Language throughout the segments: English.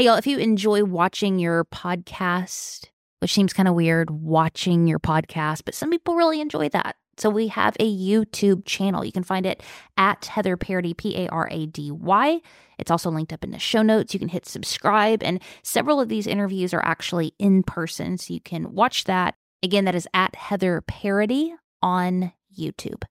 Hey, y'all, if you enjoy watching your podcast, which seems kind of weird, watching your podcast, but some people really enjoy that. So we have a YouTube channel. You can find it at Heather Parady, P A R A D Y. It's also linked up in the show notes. You can hit subscribe, and several of these interviews are actually in person. So you can watch that. Again, that is at Heather Parady on YouTube.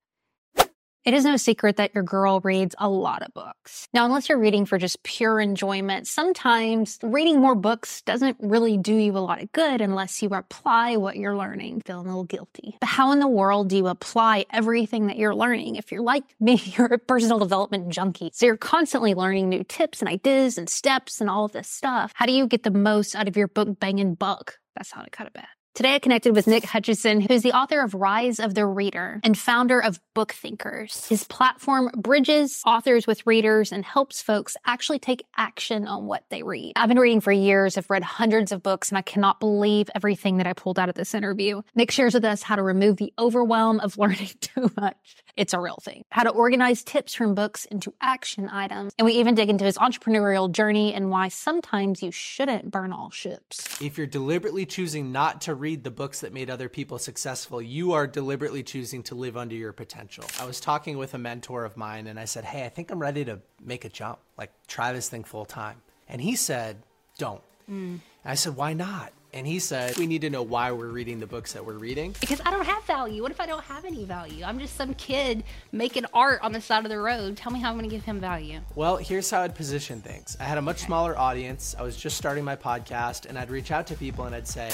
It is no secret that your girl reads a lot of books. Now, unless you're reading for just pure enjoyment, sometimes reading more books doesn't really do you a lot of good unless you apply what you're learning. Feeling a little guilty. But how in the world do you apply everything that you're learning? If you're like me, you're a personal development junkie. So you're constantly learning new tips and ideas and steps and all of this stuff. How do you get the most out of your book banging buck? That sounded kind of bad. Today, I connected with Nick Hutchison, who's the author of Rise of the Reader and founder of Book Thinkers. His platform bridges authors with readers and helps folks actually take action on what they read. I've been reading for years. I've read hundreds of books, and I cannot believe everything that I pulled out of this interview. Nick shares with us how to remove the overwhelm of learning too much. It's a real thing. How to organize tips from books into action items. And we even dig into his entrepreneurial journey and why sometimes you shouldn't burn all ships. If you're deliberately choosing not to read the books that made other people successful, you are deliberately choosing to live under your potential. I was talking with a mentor of mine and I said, Hey, I think I'm ready to make a jump, like try this thing full time. And he said, Don't. Mm. I said, Why not? And he said, We need to know why we're reading the books that we're reading. Because I don't have value. What if I don't have any value? I'm just some kid making art on the side of the road. Tell me how I'm going to give him value. Well, here's how I'd position things I had a much okay. smaller audience. I was just starting my podcast, and I'd reach out to people and I'd say,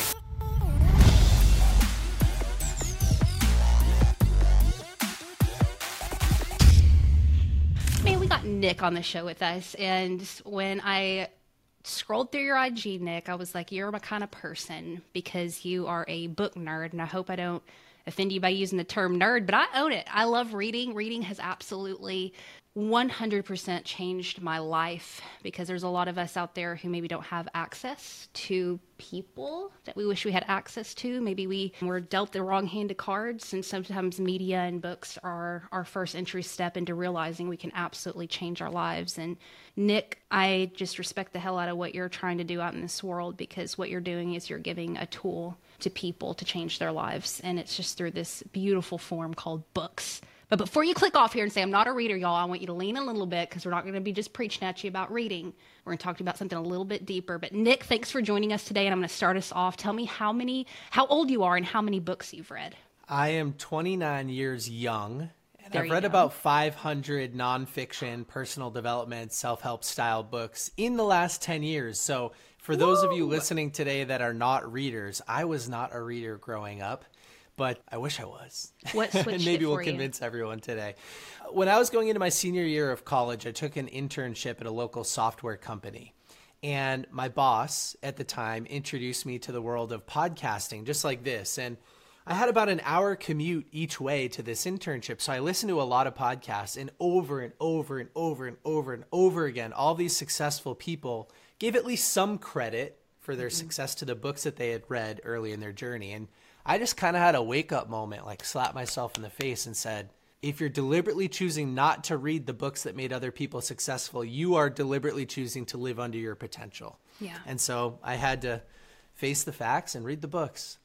Nick on the show with us. And when I scrolled through your IG, Nick, I was like, you're my kind of person because you are a book nerd. And I hope I don't offend you by using the term nerd, but I own it. I love reading. Reading has absolutely 100% changed my life because there's a lot of us out there who maybe don't have access to people that we wish we had access to. Maybe we were dealt the wrong hand of cards, and sometimes media and books are our first entry step into realizing we can absolutely change our lives. And Nick, I just respect the hell out of what you're trying to do out in this world because what you're doing is you're giving a tool to people to change their lives, and it's just through this beautiful form called books. But before you click off here and say, I'm not a reader, y'all, I want you to lean a little bit because we're not going to be just preaching at you about reading. We're going to talk to you about something a little bit deeper. But Nick, thanks for joining us today. And I'm going to start us off. Tell me how many, how old you are and how many books you've read. I am 29 years young. And there I've read go. about 500 nonfiction, personal development, self help style books in the last 10 years. So, for those of you listening today that are not readers, I was not a reader growing up but I wish I was. What switched Maybe we'll you? convince everyone today. When I was going into my senior year of college, I took an internship at a local software company. And my boss at the time introduced me to the world of podcasting, just like this. And I had about an hour commute each way to this internship. So I listened to a lot of podcasts, and over and over and over and over and over again, all these successful people gave at least some credit for their mm-hmm. success to the books that they had read early in their journey. And I just kind of had a wake up moment, like slapped myself in the face and said, if you're deliberately choosing not to read the books that made other people successful, you are deliberately choosing to live under your potential. Yeah. And so I had to face the facts and read the books.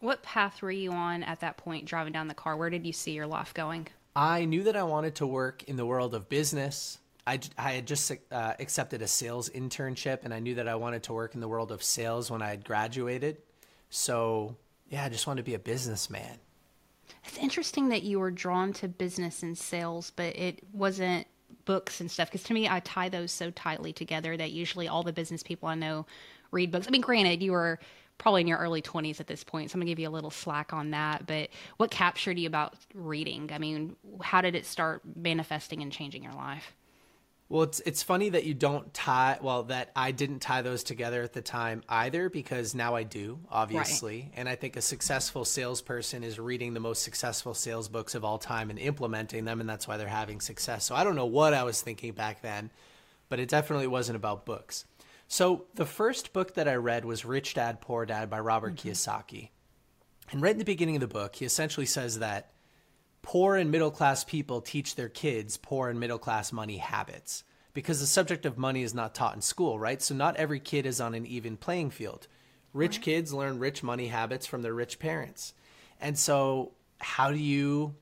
What path were you on at that point driving down the car? Where did you see your life going? I knew that I wanted to work in the world of business. I, I had just uh, accepted a sales internship and I knew that I wanted to work in the world of sales when I had graduated. So yeah, I just wanted to be a businessman. It's interesting that you were drawn to business and sales, but it wasn't books and stuff. Because to me, I tie those so tightly together that usually all the business people I know read books. I mean, granted, you were probably in your early 20s at this point, so I'm gonna give you a little slack on that. But what captured you about reading? I mean, how did it start manifesting and changing your life? Well, it's it's funny that you don't tie well that I didn't tie those together at the time either because now I do, obviously. Right. And I think a successful salesperson is reading the most successful sales books of all time and implementing them and that's why they're having success. So I don't know what I was thinking back then, but it definitely wasn't about books. So the first book that I read was Rich Dad Poor Dad by Robert mm-hmm. Kiyosaki. And right in the beginning of the book, he essentially says that poor and middle class people teach their kids poor and middle class money habits. because the subject of money is not taught in school, right? So not every kid is on an even playing field. Rich right. kids learn rich money habits from their rich parents. And so, how do you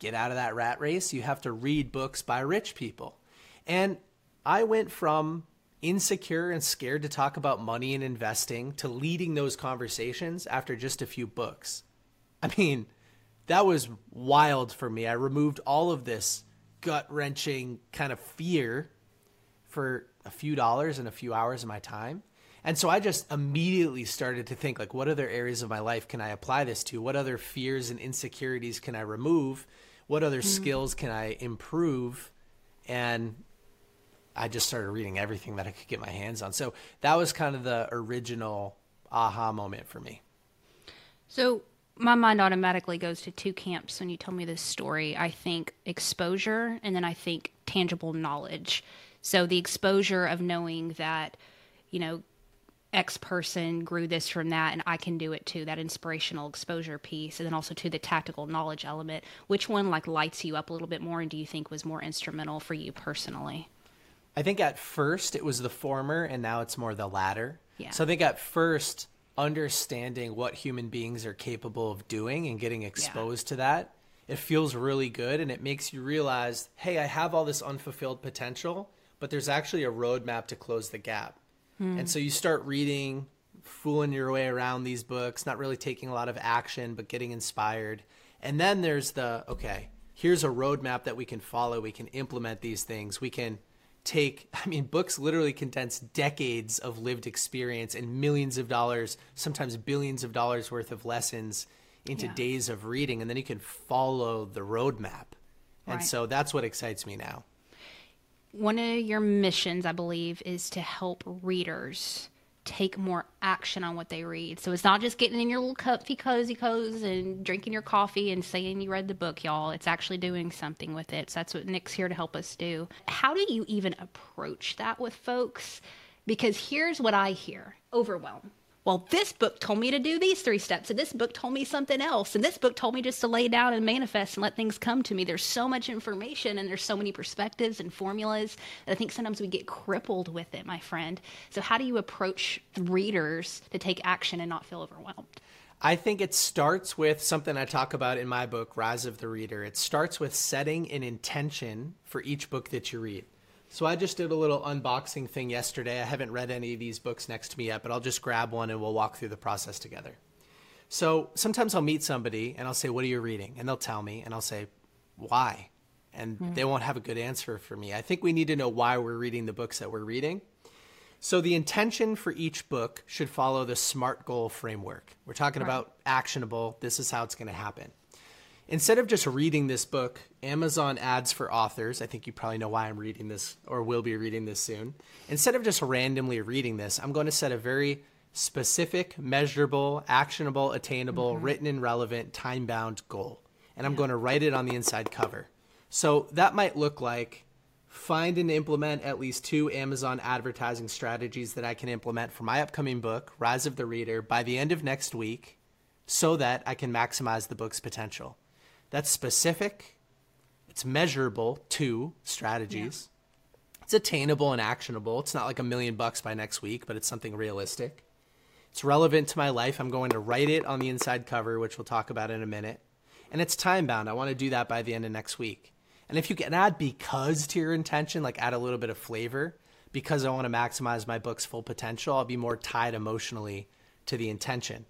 get out of that rat race? You have to read books by rich people. And I went from insecure and scared to talk about money and investing to leading those conversations after just a few books. I mean, that was wild for me. I removed all of this gut wrenching kind of fear for a few dollars and a few hours of my time. And so I just immediately started to think like what other areas of my life can I apply this to? What other fears and insecurities can I remove? What other mm-hmm. skills can I improve? And I just started reading everything that I could get my hands on. So that was kind of the original aha moment for me. So my mind automatically goes to two camps when you tell me this story. I think exposure and then I think tangible knowledge. So the exposure of knowing that, you know, X person grew this from that and I can do it too, that inspirational exposure piece, and then also to the tactical knowledge element. Which one like lights you up a little bit more and do you think was more instrumental for you personally? I think at first it was the former and now it's more the latter. Yeah. So I think at first understanding what human beings are capable of doing and getting exposed yeah. to that, it feels really good and it makes you realize, hey, I have all this unfulfilled potential, but there's actually a roadmap to close the gap. Hmm. And so you start reading, fooling your way around these books, not really taking a lot of action, but getting inspired. And then there's the okay, here's a roadmap that we can follow. We can implement these things. We can take i mean books literally condense decades of lived experience and millions of dollars sometimes billions of dollars worth of lessons into yeah. days of reading and then you can follow the roadmap and right. so that's what excites me now one of your missions i believe is to help readers take more action on what they read. So it's not just getting in your little comfy cozy cozy and drinking your coffee and saying you read the book, y'all. It's actually doing something with it. So that's what Nick's here to help us do. How do you even approach that with folks? Because here's what I hear overwhelm well, this book told me to do these three steps, and this book told me something else, and this book told me just to lay down and manifest and let things come to me. There's so much information and there's so many perspectives and formulas that I think sometimes we get crippled with it, my friend. So, how do you approach readers to take action and not feel overwhelmed? I think it starts with something I talk about in my book, Rise of the Reader. It starts with setting an intention for each book that you read. So I just did a little unboxing thing yesterday. I haven't read any of these books next to me yet, but I'll just grab one and we'll walk through the process together. So sometimes I'll meet somebody and I'll say, What are you reading? And they'll tell me, and I'll say, Why? And mm-hmm. they won't have a good answer for me. I think we need to know why we're reading the books that we're reading. So the intention for each book should follow the SMART goal framework. We're talking right. about actionable, this is how it's going to happen instead of just reading this book, Amazon ads for authors, I think you probably know why I'm reading this or will be reading this soon. Instead of just randomly reading this, I'm going to set a very specific, measurable, actionable, attainable, mm-hmm. written and relevant, time bound goal. And I'm yeah. going to write it on the inside cover. So that might look like find and implement at least two Amazon advertising strategies that I can implement for my upcoming book, Rise of the Reader, by the end of next week so that I can maximize the book's potential. That's specific, it's measurable, to strategies. Yeah. It's attainable and actionable. It's not like a million bucks by next week, but it's something realistic. It's relevant to my life. I'm going to write it on the inside cover, which we'll talk about in a minute. And it's time bound. I want to do that by the end of next week. And if you can add because to your intention, like add a little bit of flavor, because I want to maximize my book's full potential, I'll be more tied emotionally to the intention.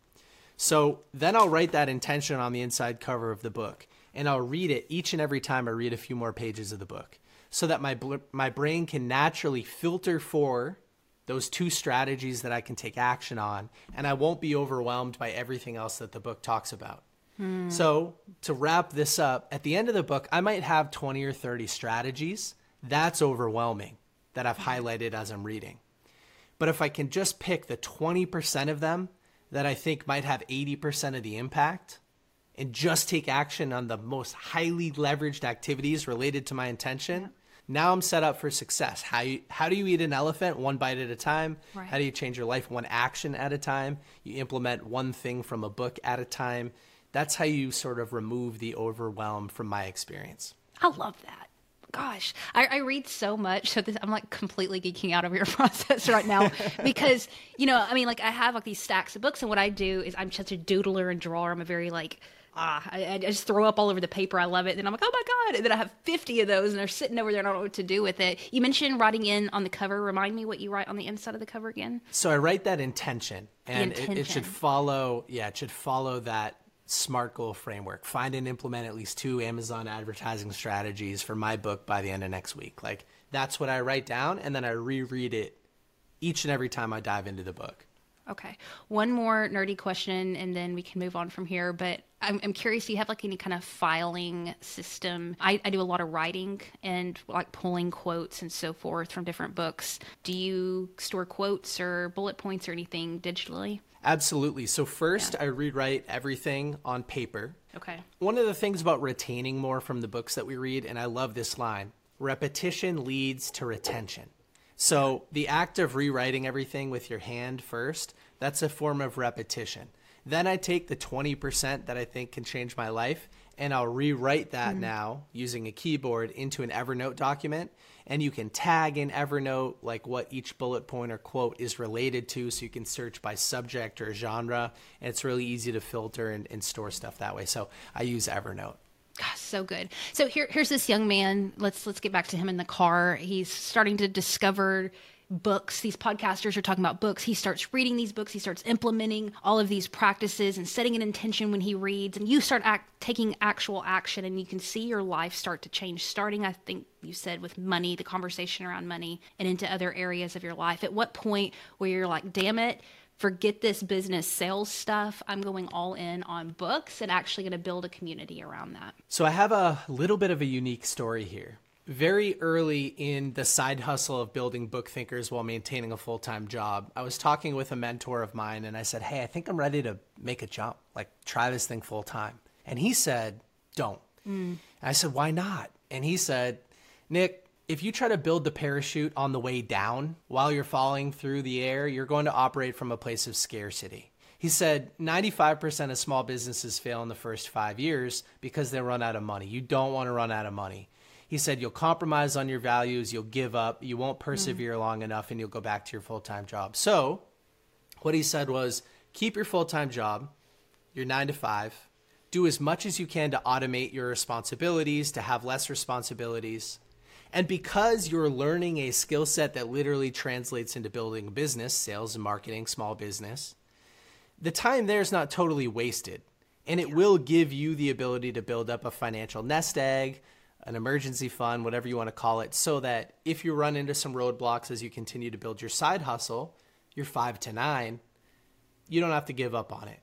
So then I'll write that intention on the inside cover of the book and I'll read it each and every time I read a few more pages of the book so that my my brain can naturally filter for those two strategies that I can take action on and I won't be overwhelmed by everything else that the book talks about. Hmm. So, to wrap this up, at the end of the book, I might have 20 or 30 strategies. That's overwhelming that I've highlighted as I'm reading. But if I can just pick the 20% of them that I think might have 80% of the impact, and just take action on the most highly leveraged activities related to my intention, yeah. now I'm set up for success. How you, how do you eat an elephant one bite at a time? Right. How do you change your life one action at a time? You implement one thing from a book at a time. That's how you sort of remove the overwhelm from my experience. I love that. gosh, I, I read so much. So this, I'm like completely geeking out over your process right now because, you know, I mean, like I have like these stacks of books, and what I do is I'm just a doodler and drawer. I'm a very like, ah, I, I just throw up all over the paper. I love it. And I'm like, oh my God. And then I have 50 of those and they're sitting over there and I don't know what to do with it. You mentioned writing in on the cover. Remind me what you write on the inside of the cover again. So I write that intention and intention. It, it should follow, yeah, it should follow that SMART goal framework. Find and implement at least two Amazon advertising strategies for my book by the end of next week. Like that's what I write down and then I reread it each and every time I dive into the book. Okay. One more nerdy question and then we can move on from here. But I'm, I'm curious, do you have like any kind of filing system? I, I do a lot of writing and like pulling quotes and so forth from different books. Do you store quotes or bullet points or anything digitally? Absolutely. So, first, I rewrite everything on paper. Okay. One of the things about retaining more from the books that we read, and I love this line repetition leads to retention. So, the act of rewriting everything with your hand first, that's a form of repetition. Then I take the 20% that I think can change my life and I'll rewrite that mm-hmm. now using a keyboard into an Evernote document. And you can tag in Evernote like what each bullet point or quote is related to so you can search by subject or genre. And it's really easy to filter and, and store stuff that way. So I use Evernote. So good. So here, here's this young man. Let's let's get back to him in the car. He's starting to discover books. These podcasters are talking about books. He starts reading these books. He starts implementing all of these practices and setting an intention when he reads. And you start act, taking actual action, and you can see your life start to change. Starting, I think you said, with money, the conversation around money, and into other areas of your life. At what point where you're like, damn it, forget this business sales stuff. I'm going all in on books and actually going to build a community around that. So I have a little bit of a unique story here. Very early in the side hustle of building book thinkers while maintaining a full time job, I was talking with a mentor of mine and I said, Hey, I think I'm ready to make a jump, like try this thing full time. And he said, Don't. Mm. I said, Why not? And he said, Nick, if you try to build the parachute on the way down while you're falling through the air, you're going to operate from a place of scarcity. He said 95% of small businesses fail in the first five years because they run out of money. You don't want to run out of money. He said you'll compromise on your values, you'll give up, you won't persevere mm. long enough, and you'll go back to your full time job. So, what he said was keep your full time job, your nine to five, do as much as you can to automate your responsibilities, to have less responsibilities. And because you're learning a skill set that literally translates into building a business, sales and marketing, small business, the time there is not totally wasted. And it will give you the ability to build up a financial nest egg, an emergency fund, whatever you want to call it, so that if you run into some roadblocks as you continue to build your side hustle, your five to nine, you don't have to give up on it.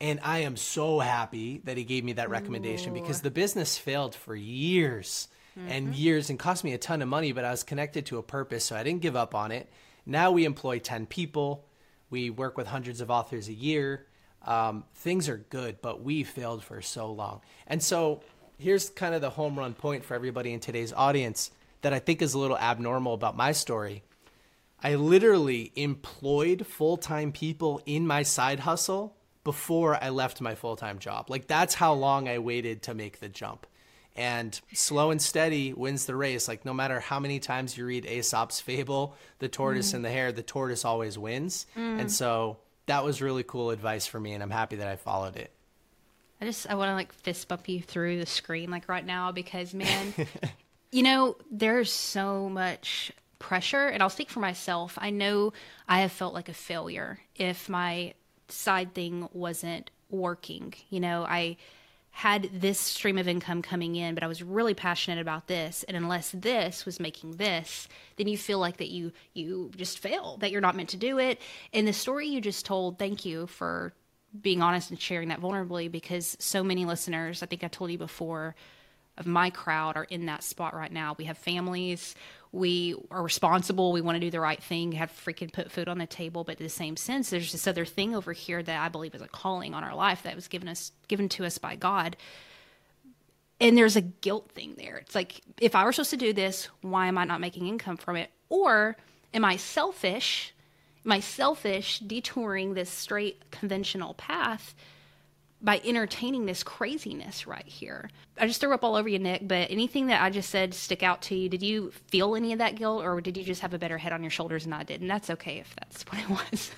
And I am so happy that he gave me that recommendation Ooh. because the business failed for years mm-hmm. and years and cost me a ton of money, but I was connected to a purpose, so I didn't give up on it. Now we employ 10 people. We work with hundreds of authors a year. Um, things are good, but we failed for so long. And so here's kind of the home run point for everybody in today's audience that I think is a little abnormal about my story. I literally employed full time people in my side hustle before I left my full time job. Like, that's how long I waited to make the jump. And slow and steady wins the race. Like, no matter how many times you read Aesop's fable, the tortoise mm. and the hare, the tortoise always wins. Mm. And so that was really cool advice for me, and I'm happy that I followed it. I just I want to like fist bump you through the screen like right now because man, you know there's so much pressure, and I'll speak for myself. I know I have felt like a failure if my side thing wasn't working. You know, I had this stream of income coming in, but I was really passionate about this. And unless this was making this, then you feel like that you you just fail, that you're not meant to do it. And the story you just told, thank you for being honest and sharing that vulnerably because so many listeners, I think I told you before, of my crowd are in that spot right now. We have families, we are responsible, we want to do the right thing, have freaking put food on the table, but in the same sense, there's this other thing over here that I believe is a calling on our life that was given us given to us by God. And there's a guilt thing there. It's like if I were supposed to do this, why am I not making income from it? Or am I selfish Am I selfish detouring this straight conventional path by entertaining this craziness right here. I just threw up all over you, Nick, but anything that I just said stick out to you? Did you feel any of that guilt or did you just have a better head on your shoulders than I did? And that's okay if that's what it was.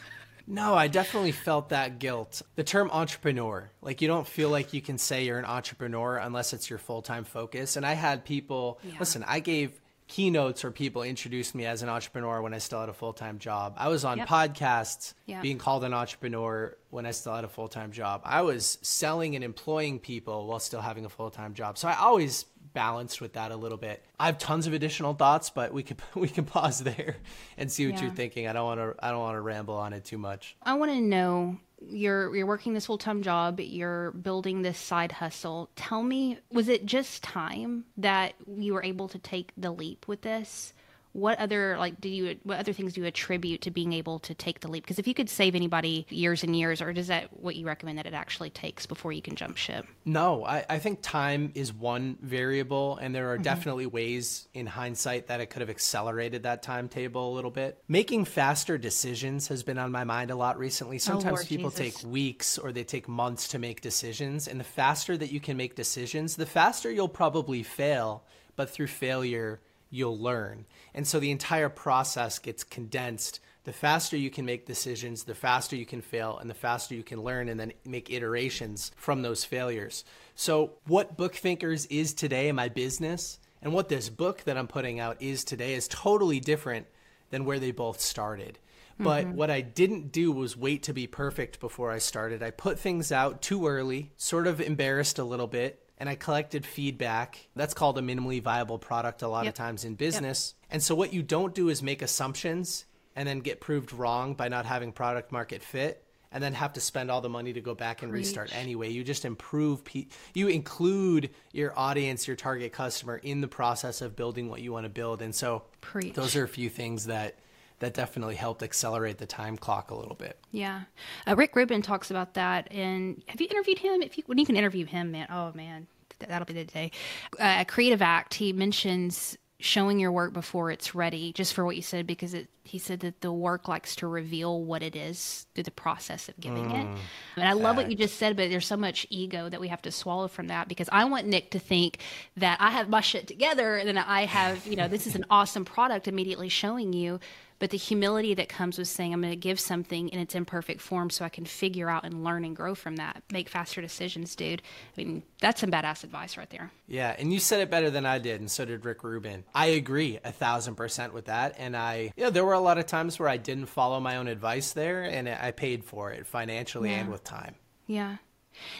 No, I definitely felt that guilt. The term entrepreneur, like you don't feel like you can say you're an entrepreneur unless it's your full time focus. And I had people, yeah. listen, I gave keynotes or people introduced me as an entrepreneur when I still had a full time job. I was on yep. podcasts yep. being called an entrepreneur when I still had a full time job. I was selling and employing people while still having a full time job. So I always balanced with that a little bit. I have tons of additional thoughts, but we could we can pause there and see what yeah. you're thinking. I don't want to I don't want to ramble on it too much. I want to know you're you're working this full-time job you're building this side hustle. Tell me was it just time that you were able to take the leap with this what other like do you what other things do you attribute to being able to take the leap because if you could save anybody years and years or is that what you recommend that it actually takes before you can jump ship no i, I think time is one variable and there are mm-hmm. definitely ways in hindsight that it could have accelerated that timetable a little bit making faster decisions has been on my mind a lot recently oh, sometimes oh, people Jesus. take weeks or they take months to make decisions and the faster that you can make decisions the faster you'll probably fail but through failure you'll learn. And so the entire process gets condensed. The faster you can make decisions, the faster you can fail, and the faster you can learn and then make iterations from those failures. So, what Book Thinkers is today in my business and what this book that I'm putting out is today is totally different than where they both started. But mm-hmm. what I didn't do was wait to be perfect before I started. I put things out too early, sort of embarrassed a little bit, and I collected feedback. That's called a minimally viable product a lot yep. of times in business. Yep. And so what you don't do is make assumptions and then get proved wrong by not having product market fit and then have to spend all the money to go back and Preach. restart anyway. You just improve pe- you include your audience, your target customer in the process of building what you want to build. And so Preach. those are a few things that that definitely helped accelerate the time clock a little bit. Yeah, uh, Rick Rubin talks about that. And have you interviewed him? If you when you can interview him, man, oh man, that'll be the day. Uh, Creative Act, he mentions showing your work before it's ready, just for what you said, because it, he said that the work likes to reveal what it is through the process of giving mm, it. And I love what you just said, but there's so much ego that we have to swallow from that because I want Nick to think that I have my shit together and then I have, you know, this is an awesome product immediately showing you but the humility that comes with saying, I'm going to give something in its imperfect form so I can figure out and learn and grow from that, make faster decisions, dude. I mean, that's some badass advice right there. Yeah. And you said it better than I did. And so did Rick Rubin. I agree a thousand percent with that. And I, yeah, there were a lot of times where I didn't follow my own advice there and I paid for it financially yeah. and with time. Yeah.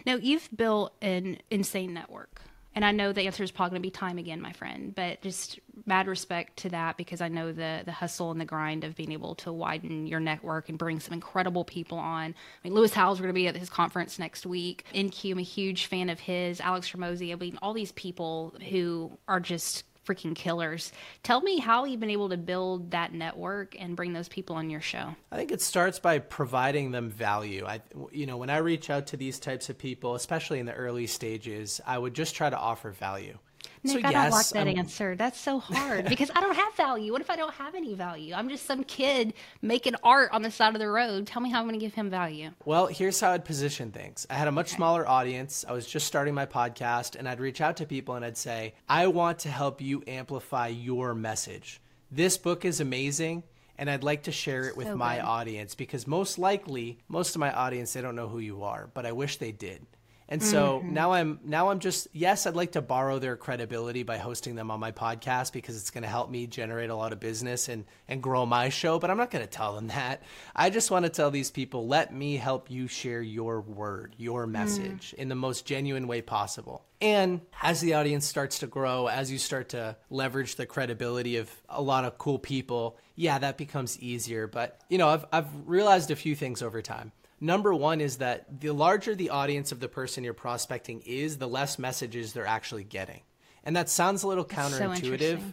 Now, you've built an insane network. And I know the answer is probably going to be time again, my friend, but just mad respect to that because I know the the hustle and the grind of being able to widen your network and bring some incredible people on. I mean, Lewis Howes going to be at his conference next week. NQ, I'm a huge fan of his. Alex Hormozi, I mean, all these people who are just freaking killers. Tell me how you've been able to build that network and bring those people on your show. I think it starts by providing them value. I you know, when I reach out to these types of people, especially in the early stages, I would just try to offer value. Nick, so, I yes, don't like that um, answer. That's so hard because I don't have value. What if I don't have any value? I'm just some kid making art on the side of the road. Tell me how I'm going to give him value. Well, here's how I'd position things. I had a much okay. smaller audience. I was just starting my podcast, and I'd reach out to people and I'd say, I want to help you amplify your message. This book is amazing and I'd like to share it with so my audience because most likely most of my audience they don't know who you are, but I wish they did. And so mm-hmm. now I'm now I'm just yes, I'd like to borrow their credibility by hosting them on my podcast because it's going to help me generate a lot of business and and grow my show, but I'm not going to tell them that. I just want to tell these people, let me help you share your word, your mm. message mm. in the most genuine way possible. And as the audience starts to grow, as you start to leverage the credibility of a lot of cool people, yeah, that becomes easier, but you know, I've I've realized a few things over time. Number one is that the larger the audience of the person you're prospecting is, the less messages they're actually getting. And that sounds a little counterintuitive, so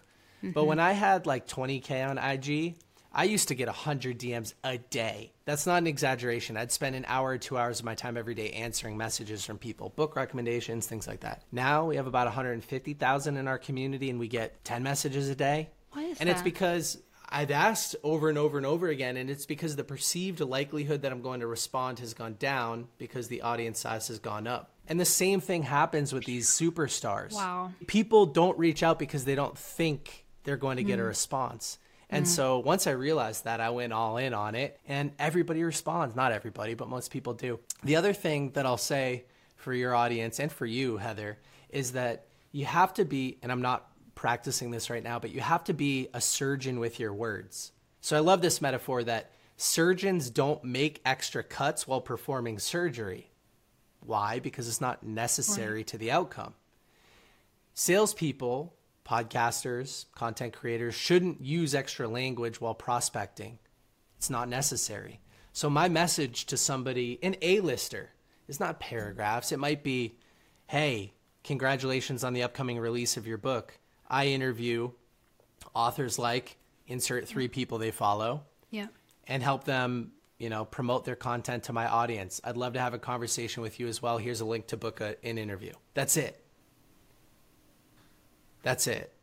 mm-hmm. but when I had like 20K on IG, I used to get 100 DMs a day. That's not an exaggeration. I'd spend an hour or two hours of my time every day answering messages from people, book recommendations, things like that. Now we have about 150,000 in our community and we get 10 messages a day. Why is that? and that? it's because I've asked over and over and over again, and it's because the perceived likelihood that I'm going to respond has gone down because the audience size has gone up. And the same thing happens with these superstars. Wow. People don't reach out because they don't think they're going to get a mm. response. And mm. so once I realized that, I went all in on it, and everybody responds. Not everybody, but most people do. The other thing that I'll say for your audience and for you, Heather, is that you have to be, and I'm not practicing this right now, but you have to be a surgeon with your words. So I love this metaphor that surgeons don't make extra cuts while performing surgery. Why? Because it's not necessary to the outcome. Salespeople, podcasters, content creators shouldn't use extra language while prospecting. It's not necessary. So, my message to somebody, an A lister, is not paragraphs. It might be, hey, congratulations on the upcoming release of your book. I interview authors like insert three people they follow Yeah. and help them, you know, promote their content to my audience. I'd love to have a conversation with you as well. Here's a link to book a, an interview. That's it. That's it.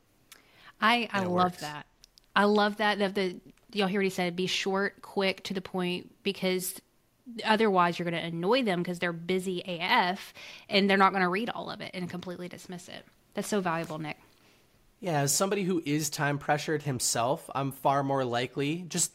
I, I it love works. that. I love that. The, the y'all hear what he said. Be short, quick, to the point, because otherwise you're going to annoy them because they're busy AF and they're not going to read all of it and completely dismiss it. That's so valuable, Nick. Yeah, as somebody who is time pressured himself, I'm far more likely, just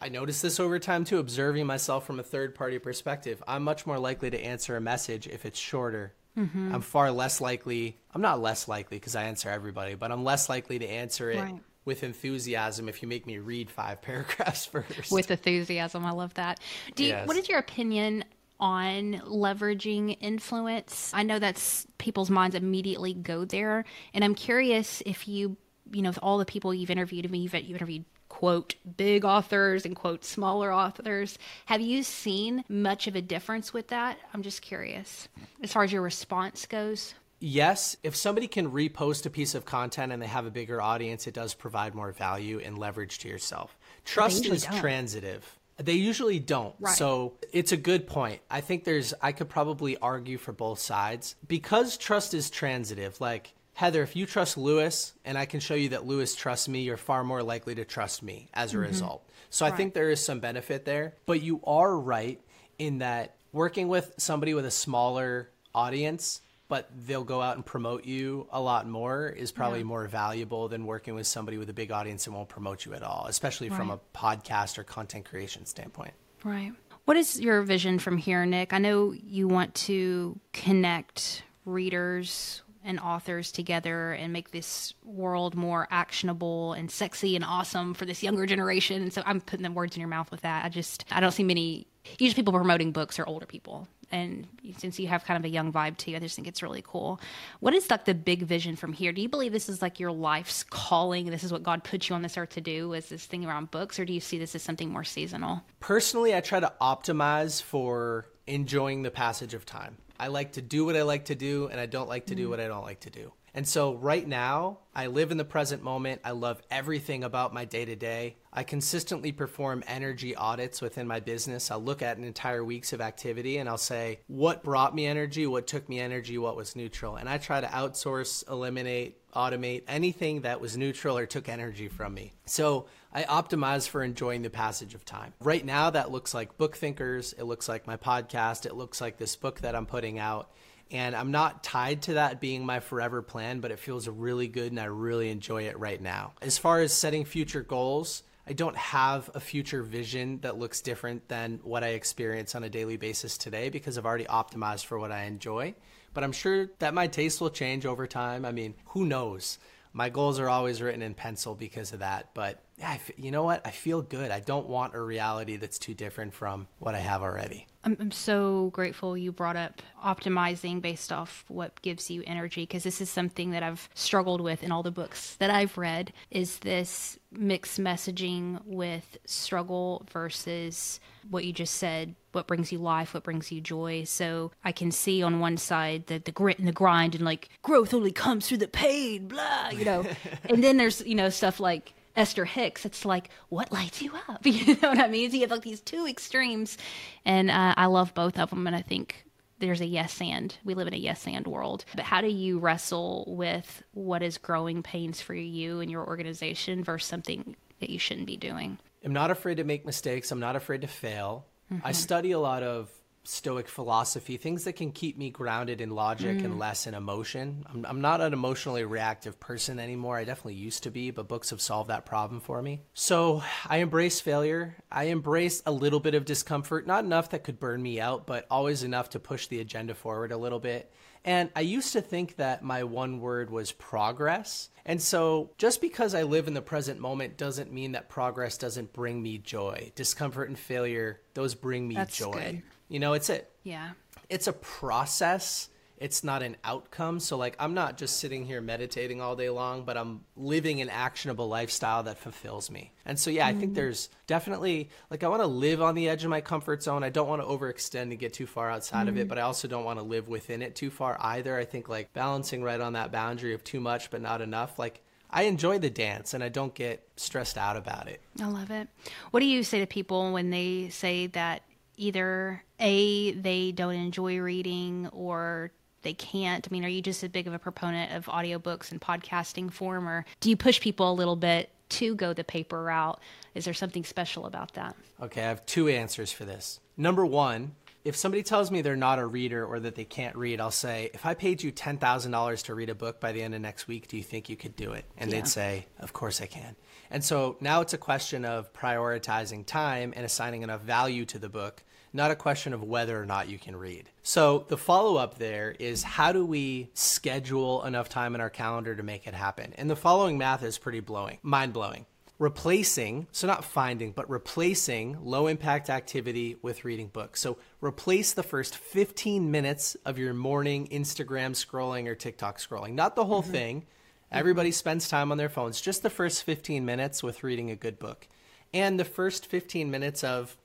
I noticed this over time too, observing myself from a third party perspective. I'm much more likely to answer a message if it's shorter. Mm-hmm. I'm far less likely, I'm not less likely because I answer everybody, but I'm less likely to answer it Right. with enthusiasm if you make me read five paragraphs first. With enthusiasm, I love that. Do you, Yes. what is your opinion on leveraging influence? I know that's people's minds immediately go there, and I'm curious if you, you know, with all the people you've interviewed, I mean, you've, you've interviewed quote big authors and quote smaller authors. Have you seen much of a difference with that? I'm just curious as far as your response goes. Yes, if somebody can repost a piece of content and they have a bigger audience, it does provide more value and leverage to yourself. Trust is don't. transitive. They usually don't. Right. So it's a good point. I think there's, I could probably argue for both sides. Because trust is transitive, like Heather, if you trust Lewis and I can show you that Lewis trusts me, you're far more likely to trust me as a mm-hmm. result. So I think there is some benefit there. But you are right in that working with somebody with a smaller audience, but they'll go out and promote you a lot more is probably more valuable than working with somebody with a big audience and won't promote you at all, especially from a podcast or content creation standpoint. Right. What is your vision from here, Nick? I know you want to connect readers and authors together and make this world more actionable and sexy and awesome for this younger generation. And so I'm putting the words in your mouth with that. I just I don't see many usually people promoting books are older people. And since you have kind of a young vibe too, I just think it's really cool. What is like the big vision from here? Do you believe this is like your life's calling? This is what God put you on this earth to do? Is this thing around books, or do you see this as something more seasonal? Personally, I try to optimize for enjoying the passage of time. I like to do what I like to do, and I don't like to do mm. what I don't like to do. And so, right now, I live in the present moment. I love everything about my day to day. I consistently perform energy audits within my business. I'll look at an entire weeks of activity and I'll say, what brought me energy, what took me energy, what was neutral. And I try to outsource, eliminate, automate anything that was neutral or took energy from me. So I optimize for enjoying the passage of time. Right now, that looks like Book Thinkers. It looks like my podcast. It looks like this book that I'm putting out. And I'm not tied to that being my forever plan, but it feels really good and I really enjoy it right now. As far as setting future goals, I don't have a future vision that looks different than what I experience on a daily basis today because I've already optimized for what I enjoy. But I'm sure that my taste will change over time. I mean, who knows? My goals are always written in pencil because of that. But yeah, you know what? I feel good. I don't want a reality that's too different from what I have already. I'm, I'm so grateful you brought up optimizing based off what gives you energy because this is something that I've struggled with in all the books that I've read is this mixed messaging with struggle versus what you just said what brings you life what brings you joy so I can see on one side the, the grit and the grind and like growth only comes through the pain blah you know and then there's you know stuff like Esther Hicks, it's like, what lights you up? You know what I mean? So you have like these two extremes, and uh, I love both of them. And I think there's a yes and. We live in a yes and world. But how do you wrestle with what is growing pains for you and your organization versus something that you shouldn't be doing. I'm not afraid to make mistakes. I'm not afraid to fail. Mm-hmm. I study a lot of Stoic philosophy, things that can keep me grounded in logic and mm. less in emotion. I'm, I'm not an emotionally reactive person anymore. I definitely used to be, but books have solved that problem for me. So I embrace failure. I embrace a little bit of discomfort, not enough that could burn me out, but always enough to push the agenda forward a little bit. And I used to think that my one word was progress. And so just because I live in the present moment doesn't mean that progress doesn't bring me joy. Discomfort and failure, those bring me That's joy. good. You know, it's it. Yeah. It's a process. It's not an outcome. So like I'm not just sitting here meditating all day long, but I'm living an actionable lifestyle that fulfills me. And so yeah, I think mm. there's definitely like I want to live on the edge of my comfort zone. I don't want to overextend and get too far outside of it, mm. but I also don't want to live within it too far either. I think like balancing right on that boundary of too much but not enough. Like I enjoy the dance and I don't get stressed out about it. I love it. What do you say to people when they say that either A, they don't enjoy reading or they can't? I mean, are you just as big of a proponent of audiobooks and podcasting form, or do you push people a little bit to go the paper route? Is there something special about that? Okay, I have two answers for this. Number one, if somebody tells me they're not a reader or that they can't read, I'll say, if I paid you $10,000 to read a book by the end of next week, do you think you could do it? And Yeah. they'd say, of course I can. And so now it's a question of prioritizing time and assigning enough value to the book, not a question of whether or not you can read. So the follow up there is how do we schedule enough time in our calendar to make it happen? And the following math is pretty blowing, mind blowing replacing, so not finding, but replacing low impact activity with reading books. So replace the first 15 minutes of your morning Instagram scrolling or TikTok scrolling, not the whole mm-hmm. thing. Everybody spends time on their phones, just the first 15 minutes with reading a good book. And the first 15 minutes of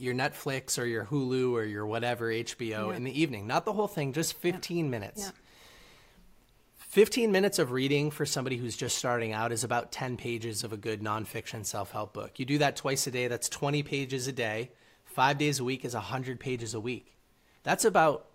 your Netflix or your Hulu or your whatever HBO in the evening, not the whole thing, just 15 minutes. Yeah. 15 minutes of reading for somebody who's just starting out is about 10 pages of a good nonfiction self help book. You do that twice a day, that's 20 pages a day. Five days a week is 100 pages a week. That's about,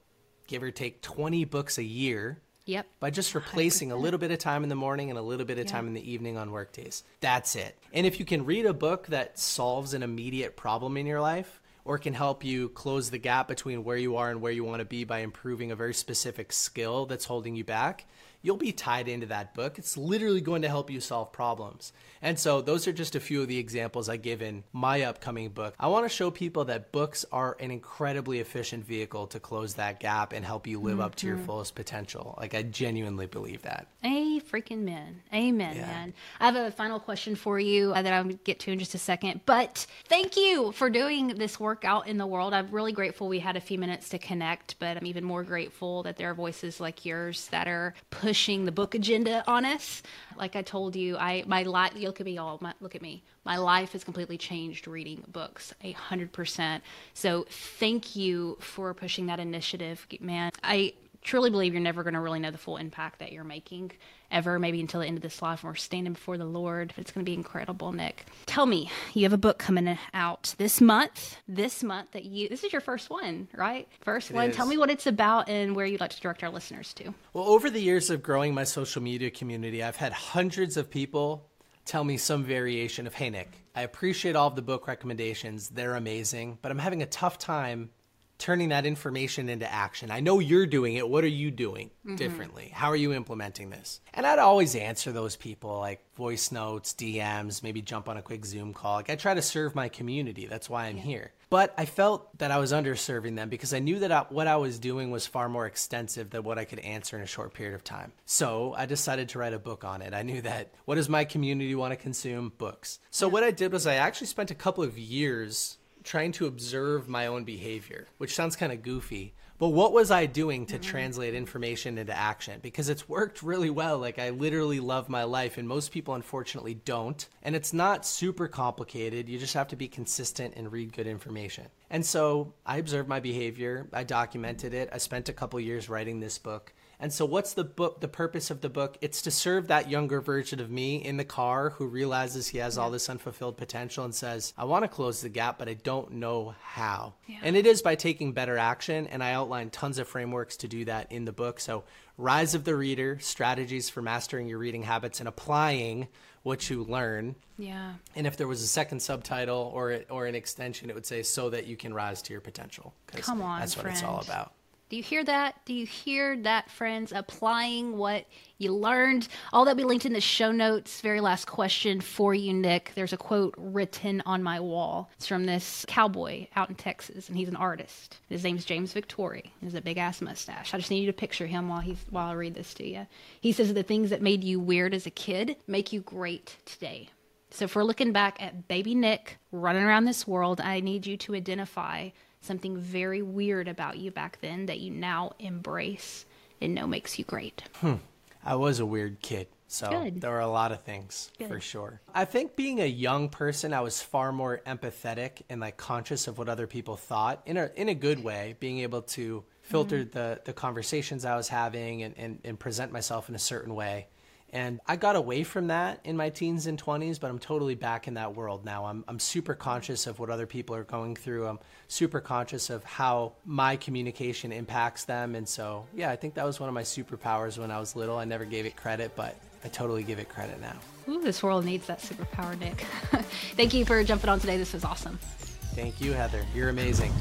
give or take, 20 books a year Yep. by just replacing a little bit of time in the morning and a little bit of time in the evening on work days. That's it. And if you can read a book that solves an immediate problem in your life or can help you close the gap between where you are and where you want to be by improving a very specific skill that's holding you back, you'll be tied into that book. It's literally going to help you solve problems. And so, those are just a few of the examples I give in my upcoming book. I want to show people that books are an incredibly efficient vehicle to close that gap and help you live up to your fullest potential. Like, I genuinely believe that. A freaking man. Amen, Yeah. man. I have a final question for you uh, that I'll get to in just a second. But thank you for doing this work out in the world. I'm really grateful we had a few minutes to connect, but I'm even more grateful that there are voices like yours that are pushing the book agenda on us. Like I told you, I my life. Look at me all. My, look at me. My life has completely changed reading books, a hundred percent. So thank you for pushing that initiative, man. I truly believe you're never going to really know the full impact that you're making ever, maybe until the end of this life we're standing before the Lord. It's going to be incredible, Nick. Tell me, you have a book coming out this month. This month that you, this is your first one, right? First one. Tell me what it's about and where you'd like to direct our listeners to. Well, over the years of growing my social media community, I've had hundreds of people tell me some variation of, hey, Nick, I appreciate all of the book recommendations. They're amazing, but I'm having a tough time turning that information into action. I know you're doing it. What are you doing mm-hmm. differently? How are you implementing this? And I'd always answer those people like voice notes, DMs, maybe jump on a quick Zoom call. Like I try to serve my community. That's why I'm here. But I felt that I was underserving them because I knew that I, what I was doing was far more extensive than what I could answer in a short period of time. So I decided to write a book on it. I knew that what does my community want to consume? Books. So what I did was I actually spent a couple of years trying to observe my own behavior, which sounds kind of goofy. But what was I doing to mm-hmm. translate information into action? Because it's worked really well. Like, I literally love my life, and most people unfortunately don't. And it's not super complicated. You just have to be consistent and read good information. And so I observed my behavior, I documented it. I spent a couple years writing this book. And so, what's the book? The purpose of the book? It's to serve that younger version of me in the car who realizes he has all this unfulfilled potential and says, "I want to close the gap, but I don't know how." Yeah. And it is by taking better action. And I outline tons of frameworks to do that in the book. So, Rise of the Reader: Strategies for Mastering Your Reading Habits and Applying what you learn. Yeah. And if there was a second subtitle or or an extension, it would say "So that you can rise to your potential." Come on, that's what it's all about. Do you hear that? Do you hear that, friends? Applying what you learned. All that we linked in the show notes. Very last question for you, Nick. There's a quote written on my wall. It's from this cowboy out in Texas, and he's an artist. His name's James Victori. He has a big ass mustache. I just need you to picture him while he's while I read this to you. He says the things that made you weird as a kid make you great today. So if we're looking back at baby Nick running around this world, I need you to identify something very weird about you back then that you now embrace and know makes you great. Hmm. I was a weird kid. So Good. there were a lot of things for sure. I think being a young person, I was far more empathetic and like conscious of what other people thought in a in a good way, being able to filter the the conversations I was having and, and, and present myself in a certain way. And I got away from that in my teens and 20s, but I'm totally back in that world now. I'm, I'm super conscious of what other people are going through. I'm super conscious of how my communication impacts them. And so, yeah, I think that was one of my superpowers when I was little. I never gave it credit, but I totally give it credit now. Ooh, this world needs that superpower, Nick. Thank you for jumping on today. This was awesome. Thank you, Heather. You're amazing.